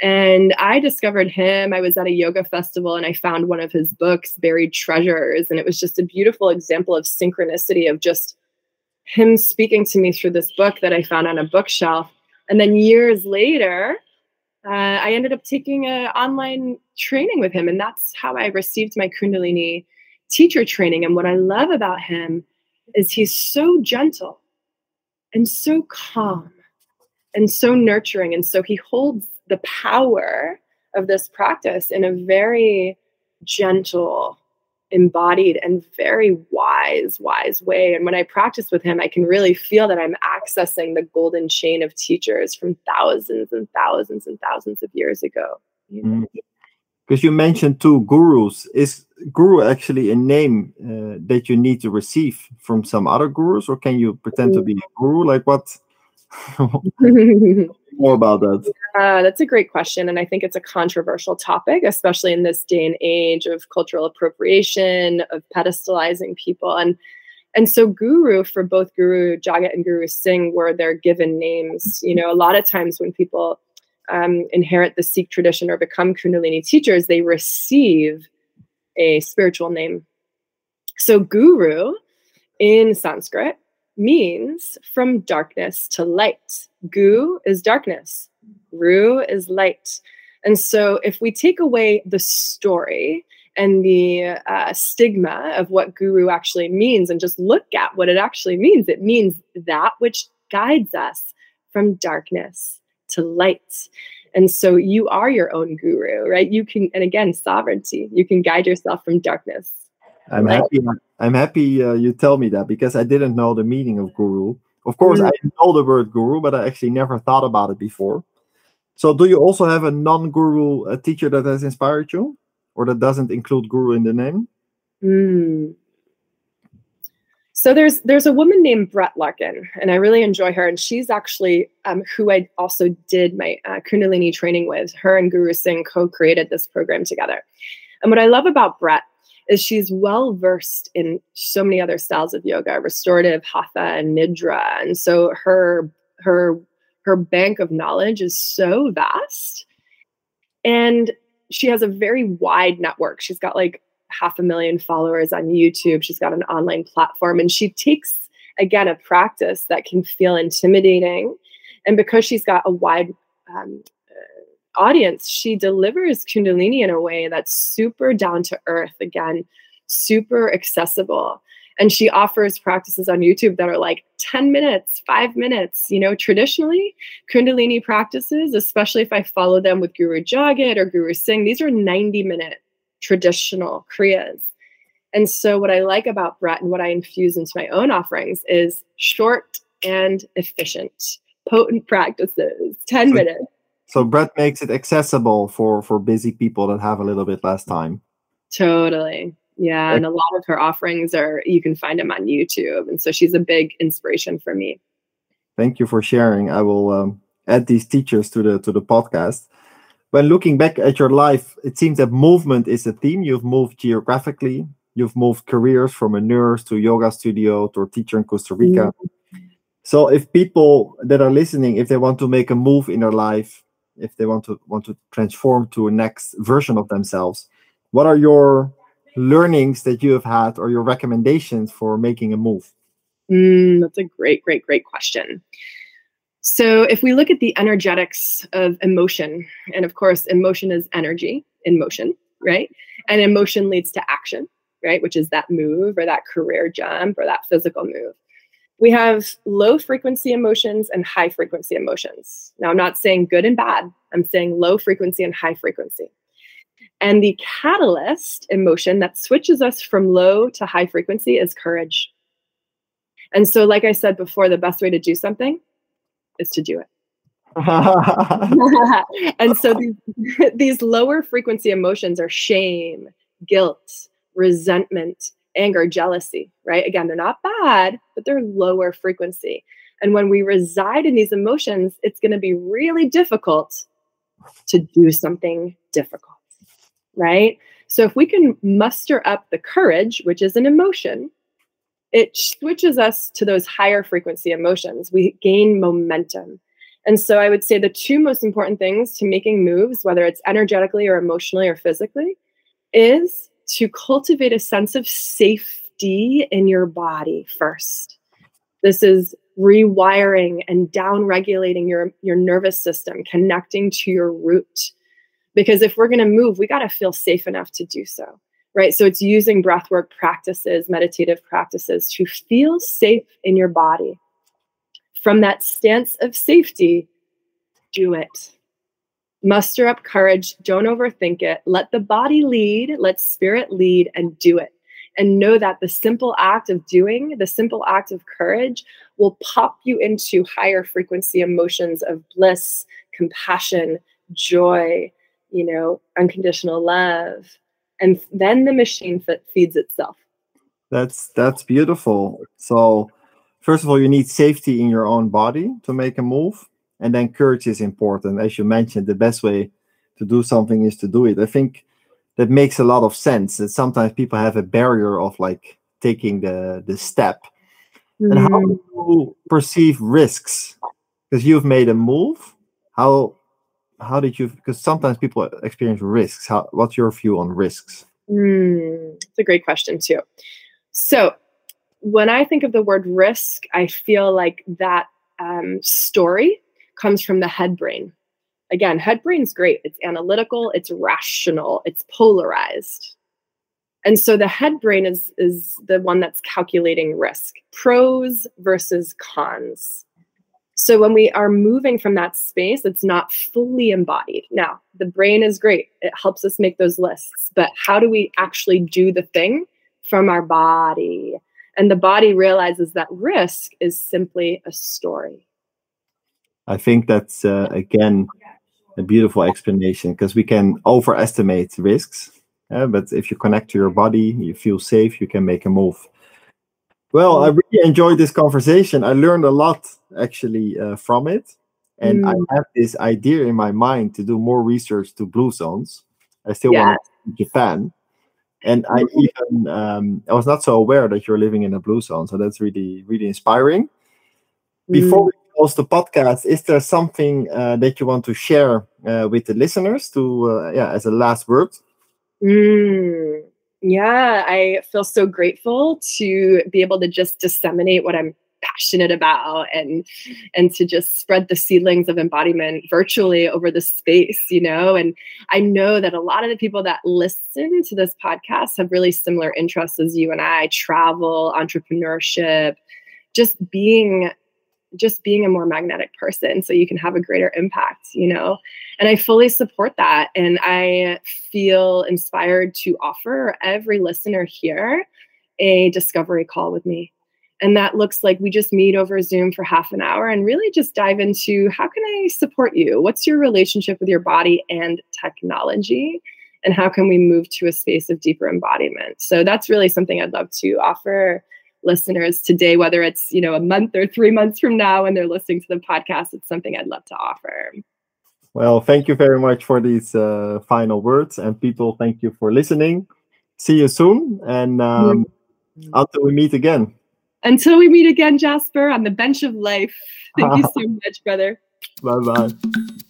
And I discovered him. I was at a yoga festival and I found one of his books, Buried Treasures. And it was just a beautiful example of synchronicity of just him speaking to me through this book that I found on a bookshelf. And then years later, uh, I ended up taking an online training with him. And that's how I received my Kundalini teacher training. And what I love about him is he's so gentle and so calm and so nurturing. And so he holds the power of this practice in a very gentle embodied and very wise, wise way. And when I practice with him, I can really feel that I'm accessing the golden chain of teachers from thousands and thousands and thousands of years ago. Because you, mm. you mentioned two gurus. Is guru actually a name uh, that you need to receive from some other gurus, or can you pretend to be a guru? Like what? <laughs> <laughs> more about that? Uh, that's a great question. And I think it's a controversial topic, especially in this day and age of cultural appropriation, of pedestalizing people. And and so guru for both Guru Jagat and Guru Singh were their given names. You know, a lot of times when people um, inherit the Sikh tradition or become Kundalini teachers, they receive a spiritual name. So guru in Sanskrit means from darkness to light. Gu is darkness, Ru is light. And so if we take away the story and the uh, stigma of what guru actually means and just look at what it actually means, it means that which guides us from darkness to light. And so you are your own guru, right? You can, and again, sovereignty, you can guide yourself from darkness I'm happy. I'm happy uh, you tell me that because I didn't know the meaning of guru. Of course, mm. I know the word guru, but I actually never thought about it before. So, do you also have a non-guru a teacher that has inspired you, or that doesn't include guru in the name? Mm. So there's there's a woman named Brett Larkin, and I really enjoy her. And she's actually um, who I also did my uh, Kundalini training with. Her and Guru Singh co-created this program together. And what I love about Brett is she's well versed in so many other styles of yoga, restorative, hatha, and nidra. And so her her her bank of knowledge is so vast. And she has a very wide network. She's got like half a million followers on YouTube. She's got an online platform and she takes again a practice that can feel intimidating. And because she's got a wide um, audience, she delivers Kundalini in a way that's super down to earth, again, super accessible. And she offers practices on YouTube that are like 10 minutes, five minutes. You know, traditionally, Kundalini practices, especially if I follow them with Guru Jagat or Guru Singh, these are 90 minute traditional Kriyas. And so, what I like about Brett and what I infuse into my own offerings is short and efficient, potent practices, 10 hmm. minutes so Brett makes it accessible for for busy people that have a little bit less time. Totally. Yeah, and a lot of her offerings are you can find them on YouTube, and so she's a big inspiration for me. Thank you for sharing. I will um, add these teachers to the to the podcast. When looking back at your life, it seems that movement is a theme. You've moved geographically. You've moved careers from a nurse to yoga studio to a teacher in Costa Rica. Mm-hmm. So, if people that are listening, if they want to make a move in their life, if they want to want to transform to a next version of themselves. What are your learnings that you have had or your recommendations for making a move? Mm, that's a great great great question. So if we look at the energetics of emotion and of course emotion is energy in motion right? And emotion leads to action right? Which is that move or that career jump or that physical move we have low frequency emotions and high frequency emotions. Now, I'm not saying good and bad, I'm saying low frequency and high frequency. And the catalyst emotion that switches us from low to high frequency is courage. And so, like I said before, the best way to do something is to do it. <laughs> <laughs> and so these, <laughs> these lower frequency emotions are shame, guilt, resentment, anger, jealousy, right? Again, they're not bad, but they're lower frequency. And when we reside in these emotions, it's going to be really difficult to do something difficult, right? So if we can muster up the courage, which is an emotion, it switches us to those higher frequency emotions. We gain momentum. And so I would say the two most important things to making moves, whether it's energetically or emotionally or physically, is to cultivate a sense of safety in your body first. This is rewiring and down regulating your, your nervous system, connecting to your root. Because if we're going to move, we got to feel safe enough to do so, right? So it's using breathwork practices, meditative practices to feel safe in your body. From that stance of safety, do it. Muster up courage. Don't overthink it. Let the body lead, let spirit lead, and do it. And know that the simple act of doing, the simple act of courage, will pop you into higher frequency emotions of bliss, compassion, joy, you know, unconditional love. And then the machine feeds itself. That's that's beautiful. So first of all, you need safety in your own body to make a move and then courage is important. As you mentioned the best way to do something is to do it. I think that makes a lot of sense that sometimes people have a barrier of like taking the the step. Mm. and how do mm. you perceive risks? Because you've made a move. How how did you because sometimes people experience risks. How what's your view on risks? Mm, it's a great question too. So when i think of the word risk i feel like that um, story comes from the head brain. Again, head brain's great. It's analytical, it's rational, it's polarized. And so the head brain is, is the one that's calculating risk, pros versus cons. So when we are moving from that space, it's not fully embodied. Now, the brain is great, it helps us make those lists, but how do we actually do the thing from our body? And the body realizes that risk is simply a story. I think that's uh, again a beautiful explanation because we can overestimate risks, uh, but if you connect to your body, you feel safe, you can make a move. Well, I really enjoyed this conversation. I learned a lot actually uh, from it, and mm. I have this idea in my mind to do more research to blue zones. I still want to Japan, and I even um, I was not so aware that you're living in a blue zone, so that's really really inspiring. Before mm. we close the podcast, is there something uh, that you want to share uh, with the listeners to, uh, yeah, as a last word? Mm, yeah, I feel so grateful to be able to just disseminate what I'm passionate about and and to just spread the seedlings of embodiment virtually over the space you know and i know that a lot of the people that listen to this podcast have really similar interests as you and i travel entrepreneurship just being just being a more magnetic person so you can have a greater impact, you know? And I fully support that. And I feel inspired to offer every listener here a discovery call with me. And that looks like we just meet over Zoom for half an hour and really just dive into how can I support you? What's your relationship with your body and technology? And how can we move to a space of deeper embodiment? So that's really something I'd love to offer listeners today, whether it's, you know, a month or three months from now when they're listening to the podcast, it's something I'd love to offer. Well, thank you very much for these uh, final words. And people, thank you for listening. See you soon. And um, mm-hmm. until we meet again. Until we meet again, Jasper, on the bench of life. Thank you <laughs> so much, brother. Bye bye.